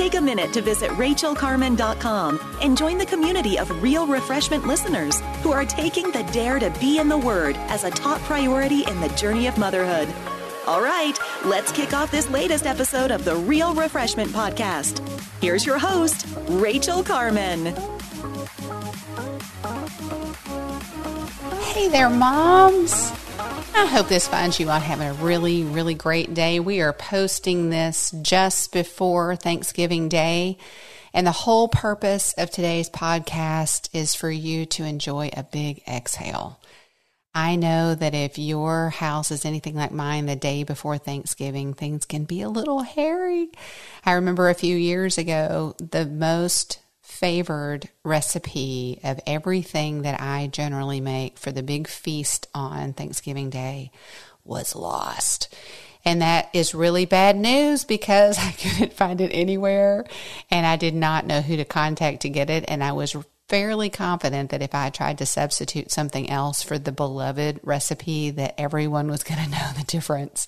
Take a minute to visit rachaelcarman.com and join the community of real refreshment listeners who are taking the dare to be in the Word as a top priority in the journey of motherhood. All right, let's kick off this latest episode of the Real Refreshment Podcast. Here's your host, Rachael Carman. Hey there, moms. I hope this finds you all having a really, really great day. We are posting this just before Thanksgiving Day. And the whole purpose of today's podcast is for you to enjoy a big exhale. I know that if your house is anything like mine the day before Thanksgiving, things can be a little hairy. I remember a few years ago, the most favored recipe of everything that I generally make for the big feast on Thanksgiving Day was lost. And that is really bad news because I couldn't find it anywhere and I did not know who to contact to get it. And I was fairly confident that if I tried to substitute something else for the beloved recipe, that everyone was going to know the difference.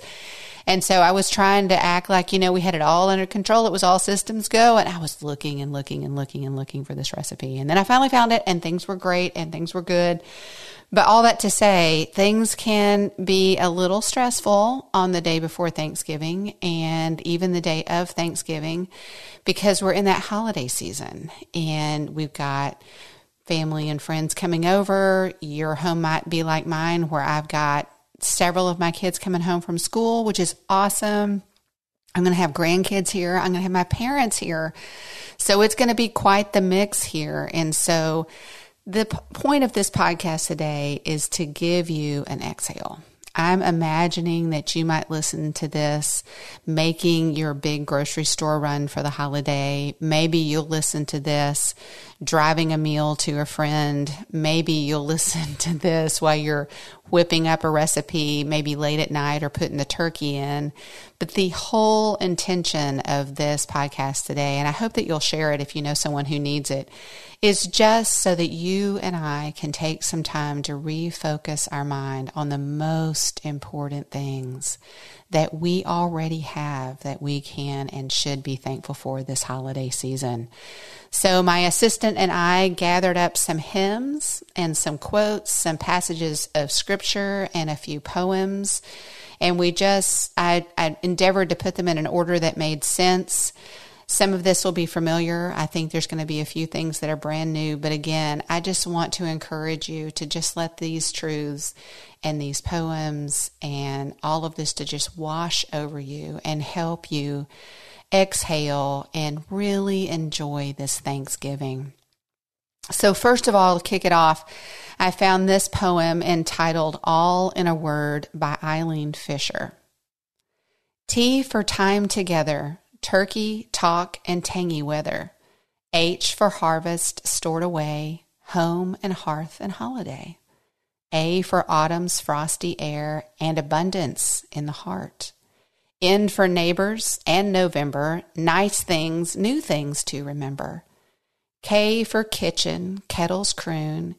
And so I was trying to act like, you know, we had it all under control. It was all systems go. And I was looking and looking and looking and looking for this recipe. And then I finally found it and things were great and things were good. But all that to say, things can be a little stressful on the day before Thanksgiving and even the day of Thanksgiving because we're in that holiday season and we've got family and friends coming over. Your home might be like mine where I've got several of my kids coming home from school, which is awesome. I'm going to have grandkids here. I'm going to have my parents here. So it's going to be quite the mix here. And so the p- point of this podcast today is to give you an exhale. I'm imagining that you might listen to this making your big grocery store run for the holiday. Maybe you'll listen to this driving a meal to a friend. Maybe you'll listen to this while you're whipping up a recipe, maybe late at night or putting the turkey in. But the whole intention of this podcast today, and I hope that you'll share it if you know someone who needs it, is just so that you and I can take some time to refocus our mind on the most important things that we already have that we can and should be thankful for this holiday season. So, my assistant and I gathered up some hymns and some quotes, some passages of scripture, and a few poems. And we just, I, I endeavored to put them in an order that made sense. Some of this will be familiar. I think there's going to be a few things that are brand new. But again, I just want to encourage you to just let these truths and these poems and all of this to just wash over you and help you exhale and really enjoy this Thanksgiving. So, first of all, to kick it off, I found this poem entitled All in a Word by Aileen Fisher. T for time together, turkey, talk, and tangy weather. H for harvest stored away, home and hearth and holiday. A for autumn's frosty air and abundance in the heart. N for neighbors and November, nice things, new things to remember. K for kitchen, kettles croon,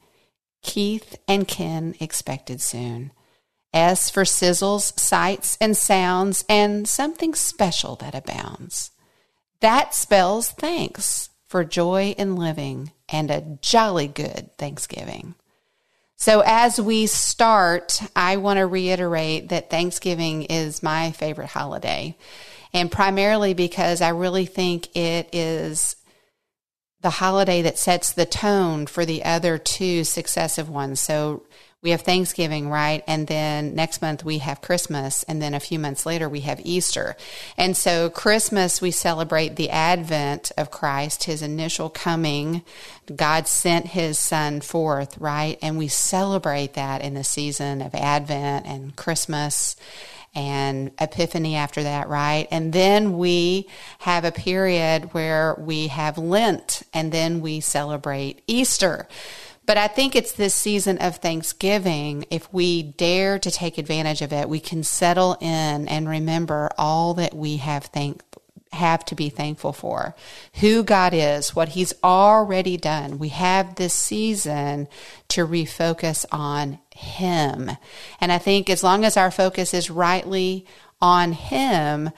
Keith and Ken expected soon. S for sizzles, sights, and sounds, and something special that abounds. That spells thanks for joy in living and a jolly good Thanksgiving. So, as we start, I want to reiterate that Thanksgiving is my favorite holiday, and primarily because I really think it is the holiday that sets the tone for the other two successive ones. So, we have Thanksgiving, right? And then next month we have Christmas. And then a few months later we have Easter. And so Christmas, we celebrate the advent of Christ, his initial coming. God sent his son forth, right? And we celebrate that in the season of Advent and Christmas and Epiphany after that, right? And then we have a period where we have Lent and then we celebrate Easter. But I think it's this season of Thanksgiving. If we dare to take advantage of it, we can settle in and remember all that we have thank have to be thankful for. Who God is, what He's already done. We have this season to refocus on Him. And I think as long as our focus is rightly on Him,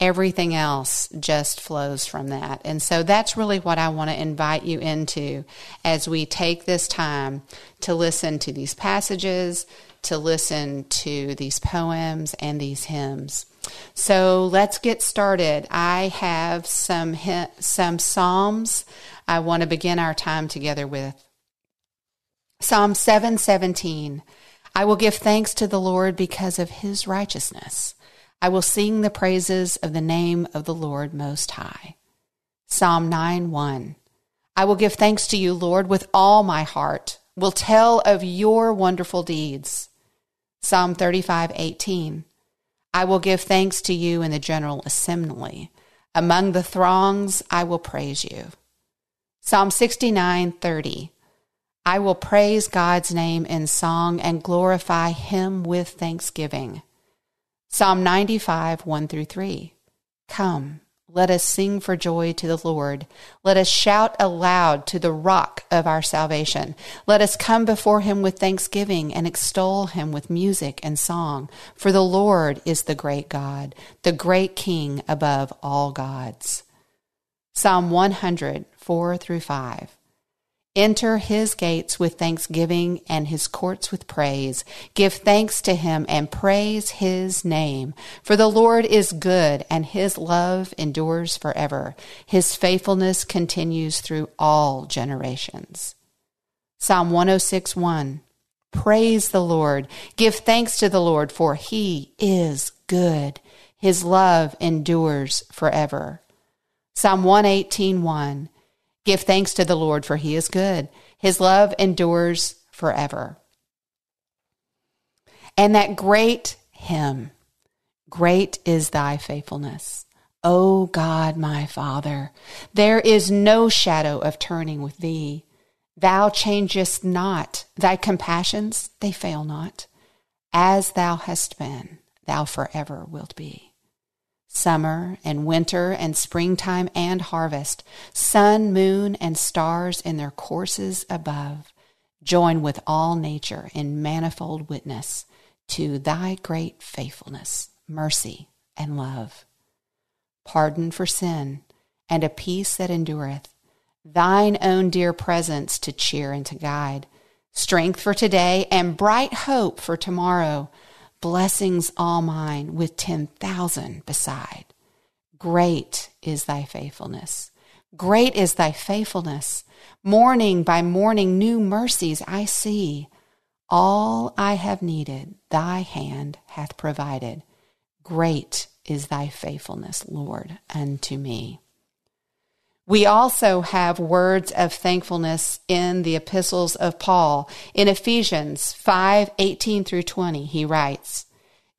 everything else just flows from that. And so that's really what I want to invite you into as we take this time to listen to these passages, to listen to these poems and these hymns. So let's get started. I have some some psalms I want to begin our time together with. Psalm 717. I will give thanks to the Lord because of his righteousness. I will sing the praises of the name of the Lord Most High. Psalm 9 1. I will give thanks to you, Lord, with all my heart, will tell of your wonderful deeds. Psalm 35 18. I will give thanks to you in the general assembly. Among the throngs, I will praise you. Psalm 69 30. I will praise God's name in song and glorify him with thanksgiving. Psalm 95, 1 through 3. Come, let us sing for joy to the Lord. Let us shout aloud to the rock of our salvation. Let us come before him with thanksgiving and extol him with music and song. For the Lord is the great God, the great King above all gods. Psalm 100, 4 through 5. Enter his gates with thanksgiving and his courts with praise. Give thanks to him and praise his name. For the Lord is good and his love endures forever. His faithfulness continues through all generations. Psalm 106 1. Praise the Lord. Give thanks to the Lord, for he is good. His love endures forever. Psalm 118 1. Give thanks to the Lord, for he is good. His love endures forever. And that great hymn, Great is thy faithfulness. O God, my Father, there is no shadow of turning with thee. Thou changest not, thy compassions, they fail not. As thou hast been, thou forever wilt be summer and winter and springtime and harvest, sun, moon, and stars in their courses above, join with all nature in manifold witness to thy great faithfulness, mercy, and love. Pardon for sin and a peace that endureth, thine own dear presence to cheer and to guide, strength for today and bright hope for tomorrow blessings all mine with 10,000 beside. Great is thy faithfulness. Great is thy faithfulness. Morning by morning, new mercies I see. All I have needed, thy hand hath provided. Great is thy faithfulness, Lord, unto me. We also have words of thankfulness in the epistles of Paul. In Ephesians 5 18 through 20, he writes,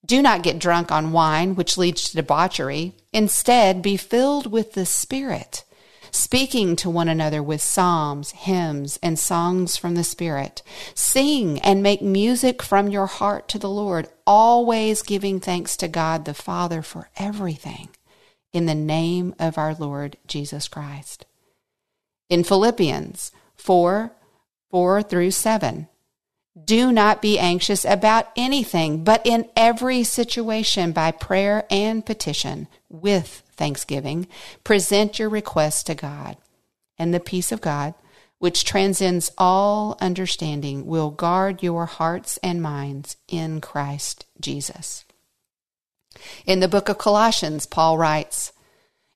Do not get drunk on wine, which leads to debauchery. Instead, be filled with the Spirit, speaking to one another with psalms, hymns, and songs from the Spirit. Sing and make music from your heart to the Lord, always giving thanks to God the Father for everything in the name of our Lord Jesus Christ. In Philippians 4 4 through 7, do not be anxious about anything, but in every situation, by prayer and petition, with thanksgiving, present your requests to God. And the peace of God, which transcends all understanding, will guard your hearts and minds in Christ Jesus. In the book of Colossians, Paul writes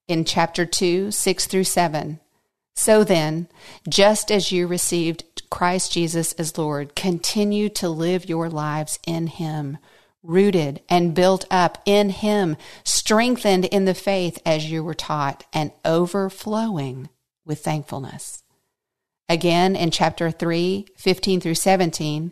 in chapter 2, 6 through 7 So then, just as you received Christ Jesus as Lord, continue to live your lives in Him, rooted and built up in Him, strengthened in the faith as you were taught, and overflowing with thankfulness. Again, in chapter 3, 15 through 17,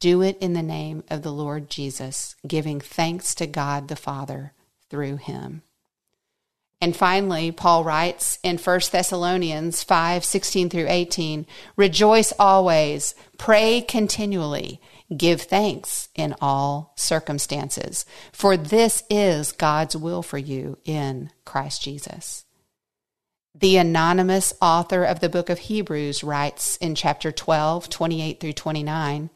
do it in the name of the Lord Jesus, giving thanks to God the Father through him. And finally, Paul writes in 1 Thessalonians 5 16 through 18, Rejoice always, pray continually, give thanks in all circumstances, for this is God's will for you in Christ Jesus. The anonymous author of the book of Hebrews writes in chapter 12, 28 through 29,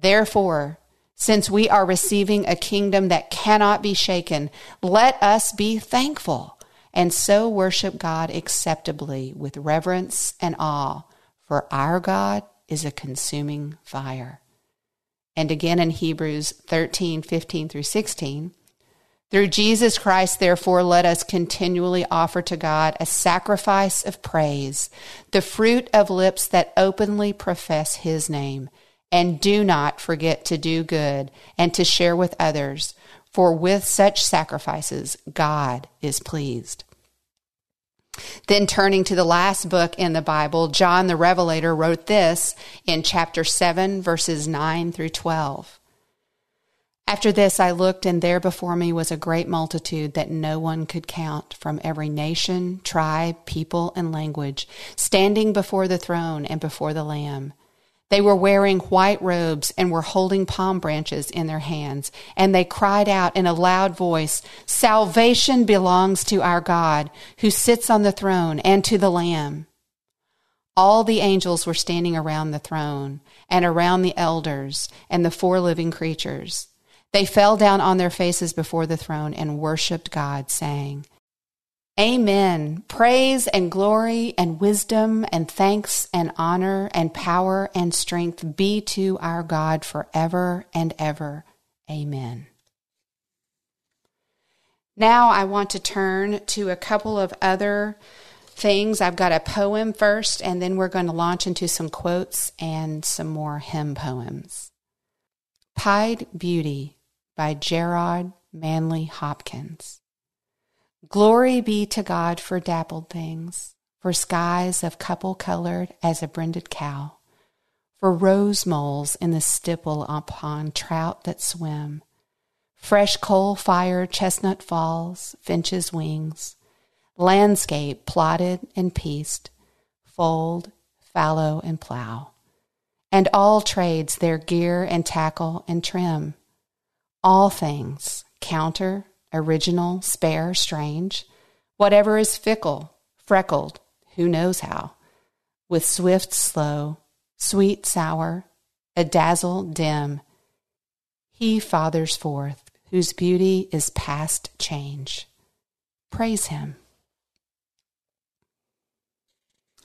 Therefore, since we are receiving a kingdom that cannot be shaken, let us be thankful and so worship God acceptably with reverence and awe, for our God is a consuming fire. And again in Hebrews 13, 15 through 16, through Jesus Christ, therefore, let us continually offer to God a sacrifice of praise, the fruit of lips that openly profess his name. And do not forget to do good and to share with others for with such sacrifices, God is pleased. Then, turning to the last book in the Bible, John the Revelator wrote this in chapter 7, verses 9 through 12. After this, I looked, and there before me was a great multitude that no one could count from every nation, tribe, people, and language, standing before the throne and before the Lamb. They were wearing white robes and were holding palm branches in their hands. And they cried out in a loud voice, Salvation belongs to our God who sits on the throne and to the Lamb. All the angels were standing around the throne and around the elders and the four living creatures. They fell down on their faces before the throne and worshiped God, saying, Amen. Praise and glory and wisdom and thanks and honor and power and strength be to our God forever and ever. Amen. Now I want to turn to a couple of other things. I've got a poem first, and then we're going to launch into some quotes and some more hymn poems. Pied Beauty by Gerard Manley Hopkins. Glory be to God for dappled things, for skies of couple colored as a brinded cow, for rose moles in the stipple upon trout that swim, fresh coal fire chestnut falls, finches' wings, landscape plotted and pieced, fold, fallow, and plow, and all trades their gear and tackle and trim, all things, counter, original, spare, strange, whatever is fickle, freckled, who knows how, with swift, slow, sweet, sour, a dazzle, dim, he fathers forth, whose beauty is past change. Praise him.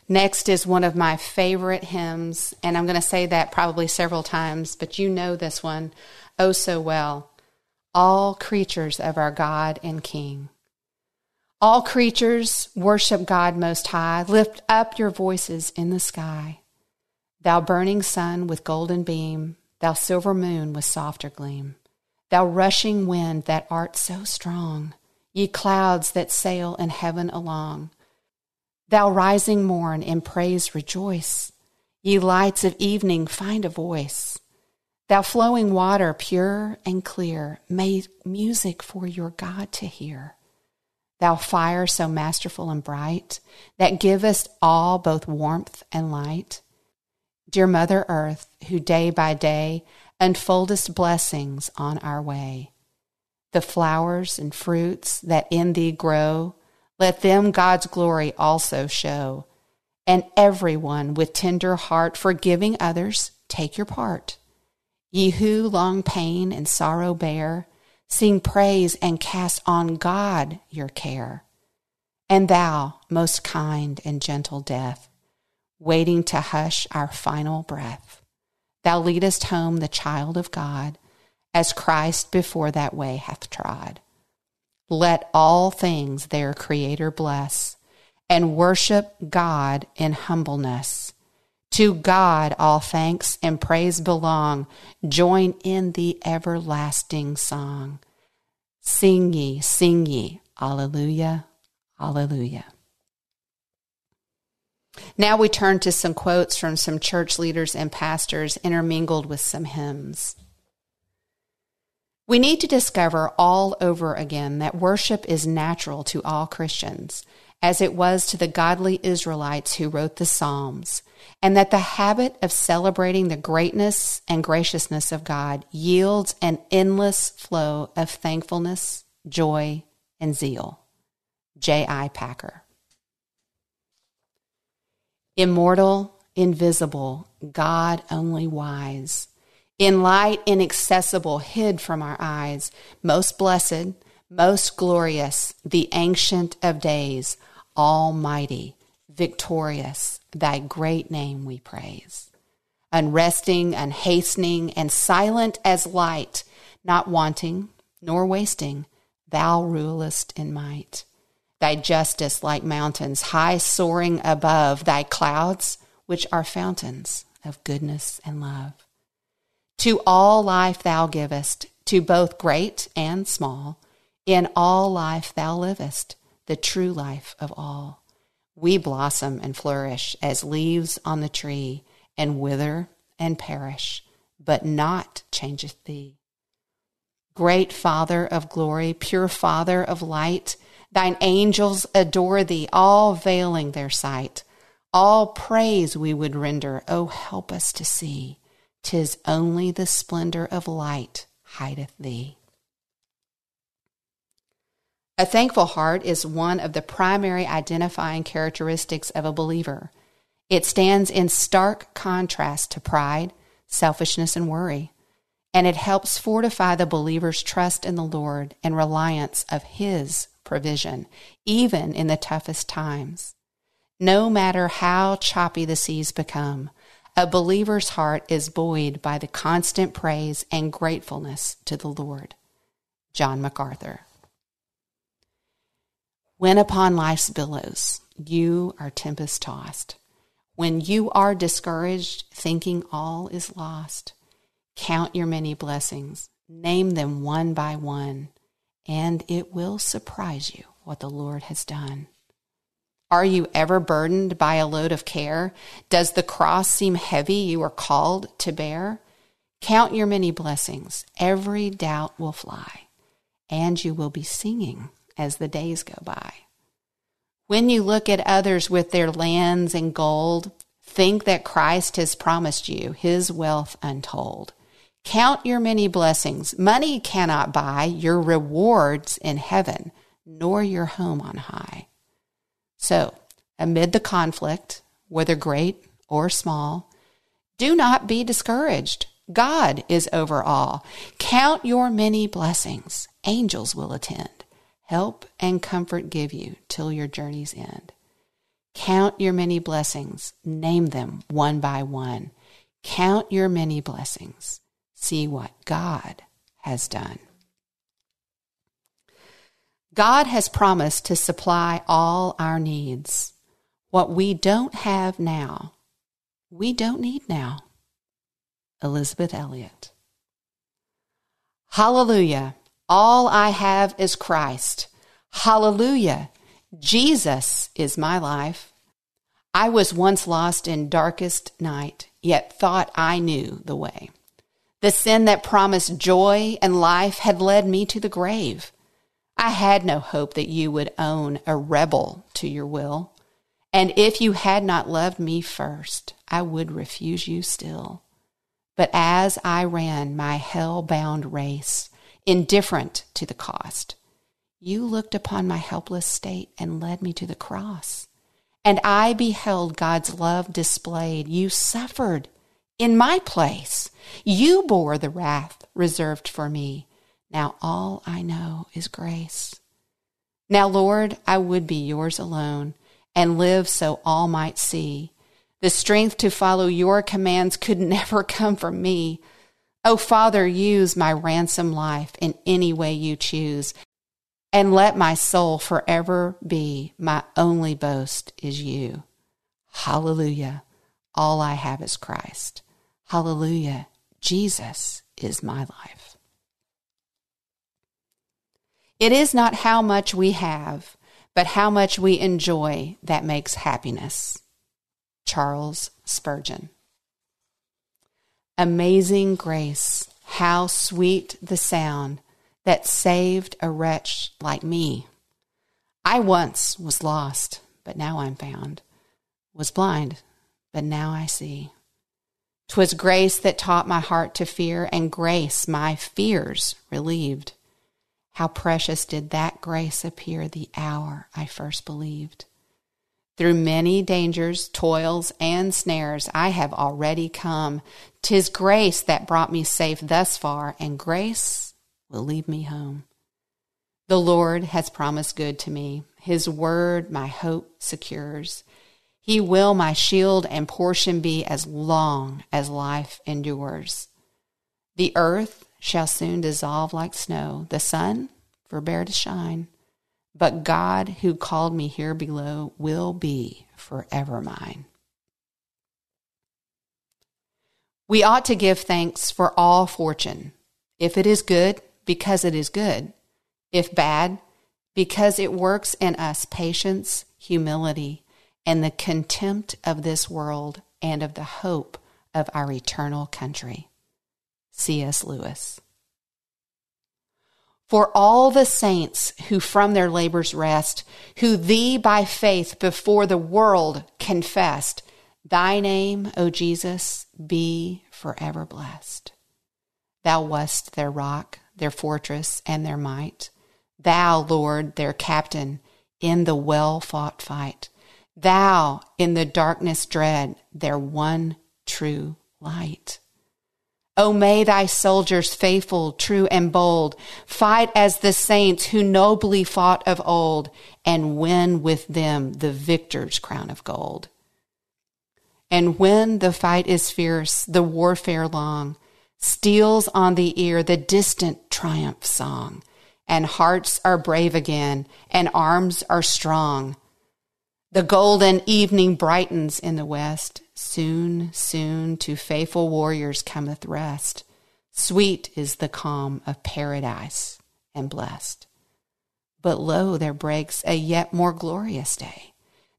Next is one of my favorite hymns, and I'm going to say that probably several times, but you know this one oh so well all creatures of our God and King. All creatures worship God Most High. Lift up your voices in the sky. Thou burning sun with golden beam, thou silver moon with softer gleam, thou rushing wind that art so strong, ye clouds that sail in heaven along. Thou rising morn in praise rejoice, ye lights of evening find a voice. Thou flowing water, pure and clear, made music for your God to hear. Thou fire so masterful and bright, that givest all both warmth and light. Dear Mother Earth, who day by day unfoldest blessings on our way. The flowers and fruits that in thee grow, let them God's glory also show. And everyone with tender heart, forgiving others, take your part. Ye who long pain and sorrow bear, sing praise and cast on God your care. And thou, most kind and gentle death, waiting to hush our final breath, thou leadest home the child of God, as Christ before that way hath trod. Let all things their Creator bless, and worship God in humbleness, To God all thanks and praise belong. Join in the everlasting song. Sing ye, sing ye, Alleluia, Alleluia. Now we turn to some quotes from some church leaders and pastors intermingled with some hymns. We need to discover all over again that worship is natural to all Christians, as it was to the godly Israelites who wrote the Psalms, and that the habit of celebrating the greatness and graciousness of God yields an endless flow of thankfulness, joy, and zeal. J.I. Packer. Immortal, invisible, God only wise in light inaccessible, hid from our eyes, most blessed, most glorious, the Ancient of Days, Almighty, victorious, thy great name we praise. Unresting, unhastening, and silent as light, not wanting nor wasting, thou rulest in might. Thy justice like mountains, high soaring above thy clouds, which are fountains of goodness and love. To all life thou givest, to both great and small. In all life thou livest, the true life of all. We blossom and flourish as leaves on the tree, and wither and perish, but naught changeth thee. Great Father of glory, pure Father of light, thine angels adore thee, all veiling their sight. All praise we would render, O help us to see. 'tis only the splendor of light hideth thee. A thankful heart is one of the primary identifying characteristics of a believer. It stands in stark contrast to pride, selfishness, and worry, and it helps fortify the believer's trust in the Lord and reliance of His provision, even in the toughest times. No matter how choppy the seas become, a believer's heart is buoyed by the constant praise and gratefulness to the Lord. John MacArthur. When upon life's billows you are tempest tossed, when you are discouraged, thinking all is lost, count your many blessings, name them one by one, and it will surprise you what the Lord has done. Are you ever burdened by a load of care? Does the cross seem heavy you are called to bear? Count your many blessings. Every doubt will fly, and you will be singing as the days go by. When you look at others with their lands and gold, think that Christ has promised you his wealth untold. Count your many blessings. Money cannot buy your rewards in heaven, nor your home on high. So, amid the conflict, whether great or small, do not be discouraged. God is over all. Count your many blessings. Angels will attend. Help and comfort give you till your journey's end. Count your many blessings. Name them one by one. Count your many blessings. See what God has done. God has promised to supply all our needs. What we don't have now, we don't need now. Elisabeth Elliot. Hallelujah. All I have is Christ. Hallelujah. Jesus is my life. I was once lost in darkest night, yet thought I knew the way. The sin that promised joy and life had led me to the grave. I had no hope that you would own a rebel to your will. And if you had not loved me first, I would refuse you still. But as I ran my hell bound race, indifferent to the cost, you looked upon my helpless state and led me to the cross. And I beheld God's love displayed. You suffered in my place. You bore the wrath reserved for me now all I know is grace. Now, Lord, I would be yours alone and live so all might see. The strength to follow your commands could never come from me. Oh, Father, use my ransom life in any way you choose, and let my soul forever be my only boast is you. Hallelujah. All I have is Christ. Hallelujah. Jesus is my life. It is not how much we have, but how much we enjoy that makes happiness. Charles Spurgeon. Amazing grace, how sweet the sound that saved a wretch like me. I once was lost, but now I'm found, was blind, but now I see. 'Twas grace that taught my heart to fear, and grace my fears relieved. How precious did that grace appear the hour I first believed. Through many dangers, toils, and snares, I have already come. Tis grace that brought me safe thus far, and grace will lead me home. The Lord has promised good to me. His word my hope secures. He will my shield and portion be as long as life endures. The earth shall soon dissolve like snow, the sun forbear to shine. But God, who called me here below, will be forever mine. We ought to give thanks for all fortune, if it is good, because it is good, if bad, because it works in us patience, humility, and the contempt of this world and of the hope of our eternal country. C.S. Lewis. For all the saints who from their labors rest, who thee by faith before the world confessed, thy name, O Jesus, be forever blessed. Thou wast their rock, their fortress, and their might. Thou, Lord, their captain in the well fought fight. Thou in the darkness dread, their one true light. O may thy soldiers faithful, true, and bold fight as the saints who nobly fought of old and win with them the victor's crown of gold. And when the fight is fierce, the warfare long, steals on the ear the distant triumph song, and hearts are brave again, and arms are strong the golden evening brightens in the west. Soon, soon to faithful warriors cometh rest. Sweet is the calm of paradise and blessed. But lo, there breaks a yet more glorious day.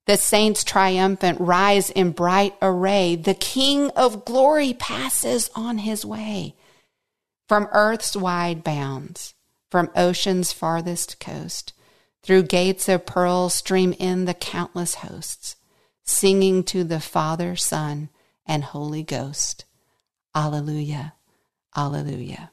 The saints triumphant rise in bright array. The King of glory passes on his way. From earth's wide bounds, from ocean's farthest coast, through gates of pearl stream in the countless hosts, singing to the Father, Son, and Holy Ghost. Alleluia, Alleluia.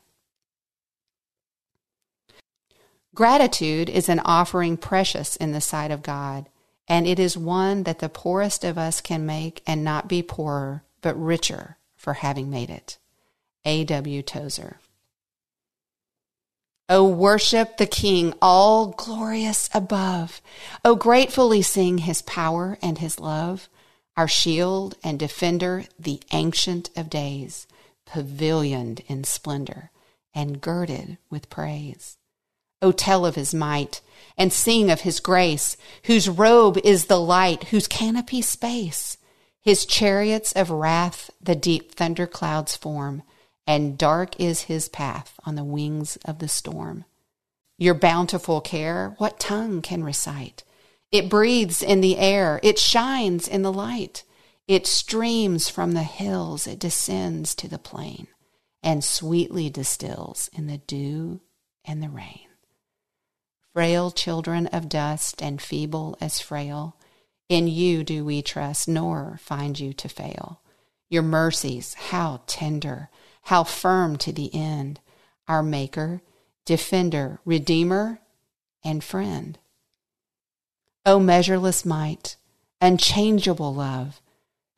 Gratitude is an offering precious in the sight of God, and it is one that the poorest of us can make and not be poorer, but richer for having made it. A. W. Tozer. O worship the King, all glorious above. O gratefully sing his power and his love, our shield and defender, the ancient of days, pavilioned in splendor and girded with praise. O tell of his might and sing of his grace, whose robe is the light, whose canopy space. His chariots of wrath the deep thunder clouds form and dark is his path on the wings of the storm. Your bountiful care, what tongue can recite? It breathes in the air, it shines in the light, it streams from the hills, it descends to the plain, and sweetly distills in the dew and the rain. Frail children of dust and feeble as frail, in you do we trust, nor find you to fail. Your mercies, how tender! How firm to the end, our Maker, Defender, Redeemer, and Friend. O measureless might, unchangeable love,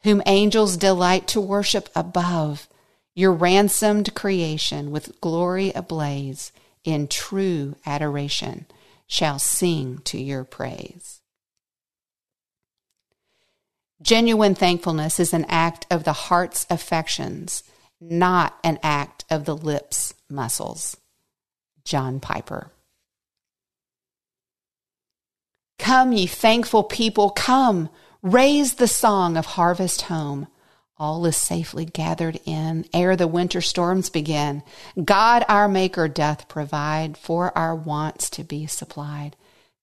whom angels delight to worship above, your ransomed creation with glory ablaze in true adoration shall sing to your praise. Genuine thankfulness is an act of the heart's affections not an act of the lips muscles. John Piper. Come, ye thankful people, come, raise the song of harvest home. all is safely gathered in ere the winter storms begin. God our Maker doth provide for our wants to be supplied.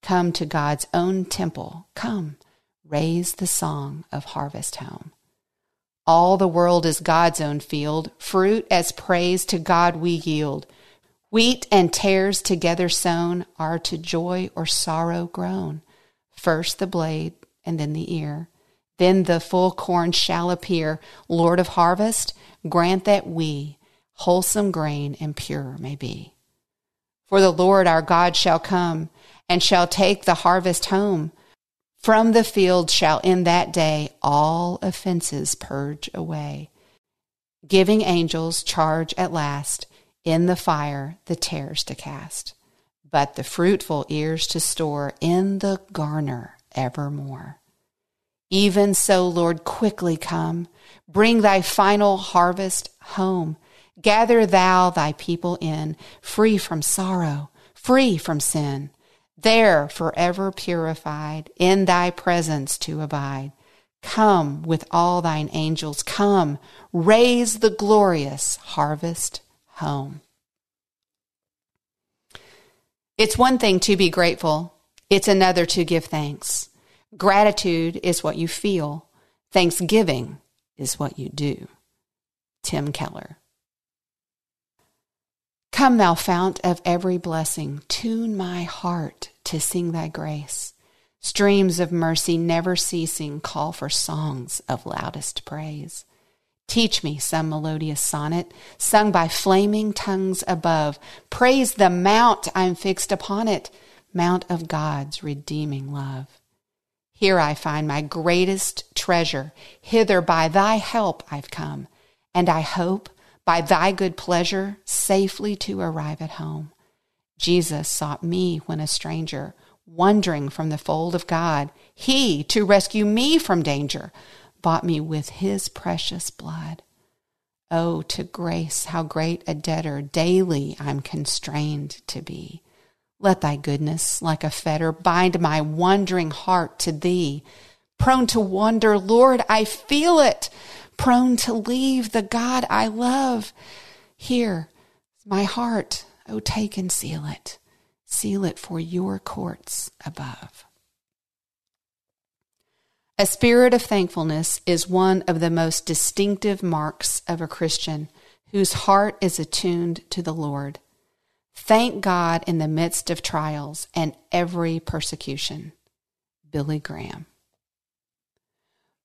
Come to God's own temple, come, raise the song of harvest home. All the world is God's own field, fruit as praise to God we yield. Wheat and tares together sown are to joy or sorrow grown. First the blade and then the ear then the full corn shall appear. Lord of harvest, grant that we wholesome grain and pure may be. For the Lord our God shall come and shall take the harvest home. From the field shall in that day all offenses purge away, giving angels charge at last in the fire the tares to cast, but the fruitful ears to store in the garner evermore. Even so, Lord, quickly come. Bring thy final harvest home. Gather thou thy people in, free from sorrow, free from sin, there forever purified, in thy presence to abide. Come with all thine angels, come, raise the glorious harvest home. It's one thing to be grateful, it's another to give thanks. Gratitude is what you feel. Thanksgiving is what you do. Tim Keller. Come, thou fount of every blessing, tune my heart to sing thy grace. Streams of mercy never ceasing call for songs of loudest praise. Teach me some melodious sonnet sung by flaming tongues above. Praise the mount I'm fixed upon it, mount of God's redeeming love. Here I find my greatest treasure. Hither by thy help I've come, and I hope by thy good pleasure safely to arrive at home. Jesus sought me when a stranger, wandering from the fold of God. He, to rescue me from danger, bought me with his precious blood. Oh, to grace, how great a debtor daily I'm constrained to be. Let thy goodness, like a fetter, bind my wandering heart to thee. Prone to wander, Lord, I feel it. Prone to leave the God I love. Here, my heart, oh, take and seal it. Seal it for your courts above. A spirit of thankfulness is one of the most distinctive marks of a Christian whose heart is attuned to the Lord. Thank God in the midst of trials and every persecution. Billy Graham.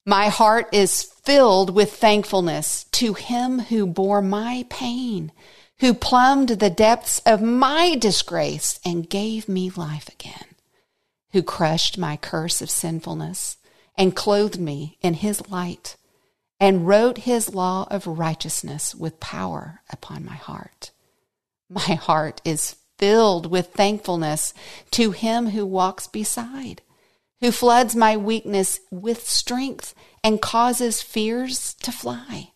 My heart is filled with thankfulness to him who bore my pain, who plumbed the depths of my disgrace and gave me life again, who crushed my curse of sinfulness and clothed me in his light and wrote his law of righteousness with power upon my heart. My heart is filled with thankfulness to him who walks beside, who floods my weakness with strength and causes fears to fly,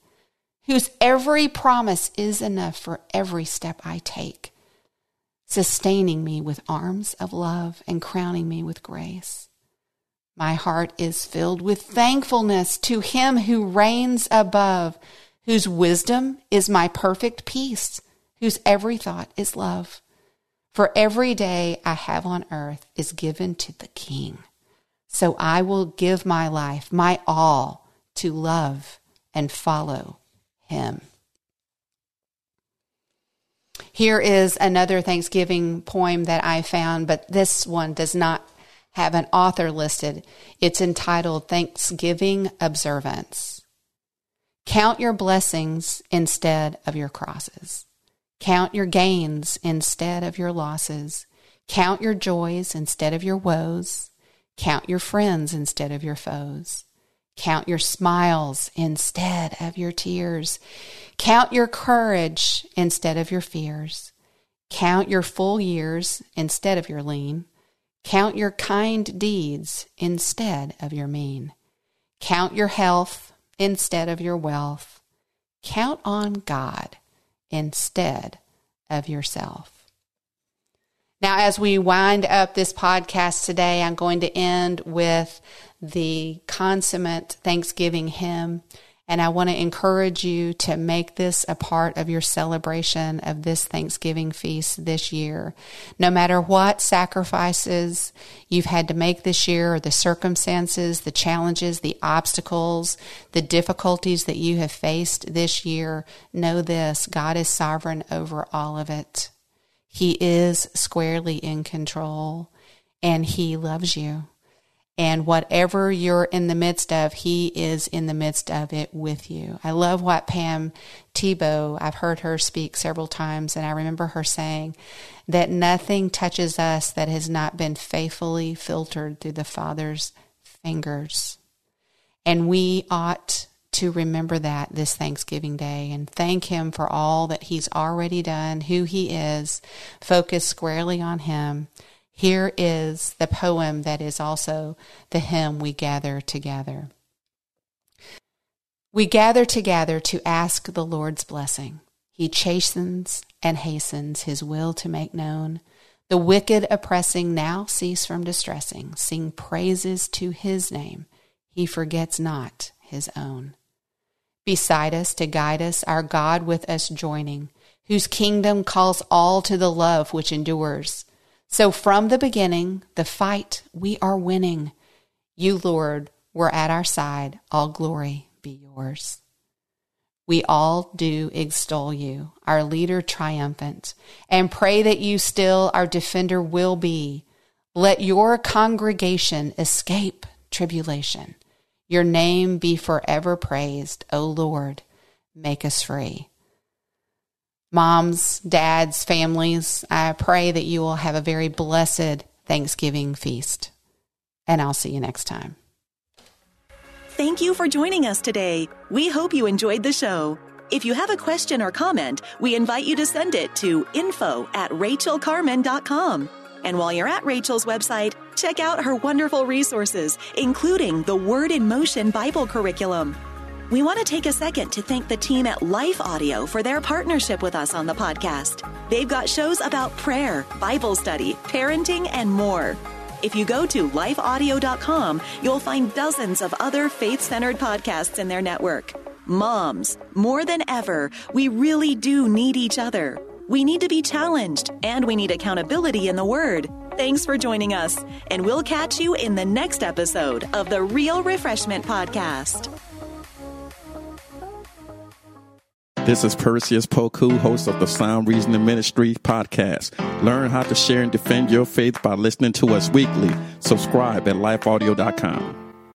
whose every promise is enough for every step I take, sustaining me with arms of love and crowning me with grace. My heart is filled with thankfulness to him who reigns above, whose wisdom is my perfect peace whose every thought is love. For every day I have on earth is given to the King. So I will give my life, my all, to love and follow him. Here is another Thanksgiving poem that I found, but this one does not have an author listed. It's entitled Thanksgiving Observance. Count your blessings instead of your crosses. Count your gains instead of your losses. Count your joys instead of your woes. Count your friends instead of your foes. Count your smiles instead of your tears. Count your courage instead of your fears. Count your full years instead of your lean. Count your kind deeds instead of your mean. Count your health instead of your wealth. Count on God instead of yourself. Now, as we wind up this podcast today, I'm going to end with the consummate Thanksgiving hymn, And I want to encourage you to make this a part of your celebration of this Thanksgiving feast this year. No matter what sacrifices you've had to make this year, or the circumstances, the challenges, the obstacles, the difficulties that you have faced this year, know this God is sovereign over all of it. He is squarely in control and He loves you. And whatever you're in the midst of, He is in the midst of it with you. I love what Pam Tebow, I've heard her speak several times, and I remember her saying that nothing touches us that has not been faithfully filtered through the Father's fingers. And we ought to remember that this Thanksgiving Day and thank Him for all that He's already done, who He is, focus squarely on Him here is the poem that is also the hymn we gather together. We gather together to ask the Lord's blessing. He chastens and hastens his will to make known. The wicked oppressing now cease from distressing. Sing praises to his name. He forgets not his own. Beside us to guide us, our God with us joining, whose kingdom calls all to the love which endures. So from the beginning, the fight, we are winning. You, Lord, were at our side. All glory be yours. We all do extol you, our leader triumphant, and pray that you still our defender will be. Let your congregation escape tribulation. Your name be forever praised, O Lord. Make us free moms, dads, families, I pray that you will have a very blessed Thanksgiving feast. And I'll see you next time. Thank you for joining us today. We hope you enjoyed the show. If you have a question or comment, we invite you to send it to info at rachaelcarman.com. And while you're at Rachael's website, check out her wonderful resources, including the Word in Motion Bible curriculum. We want to take a second to thank the team at Life Audio for their partnership with us on the podcast. They've got shows about prayer, Bible study, parenting, and more. If you go to lifeaudio.com, you'll find dozens of other faith centered podcasts in their network. Moms, more than ever, we really do need each other. We need to be challenged, and we need accountability in the Word. Thanks for joining us, and we'll catch you in the next episode of the Real Refreshment Podcast. This is Perseus Poku, host of the Sound Reasoning Ministry podcast. Learn how to share and defend your faith by listening to us weekly. Subscribe at lifeaudio.com.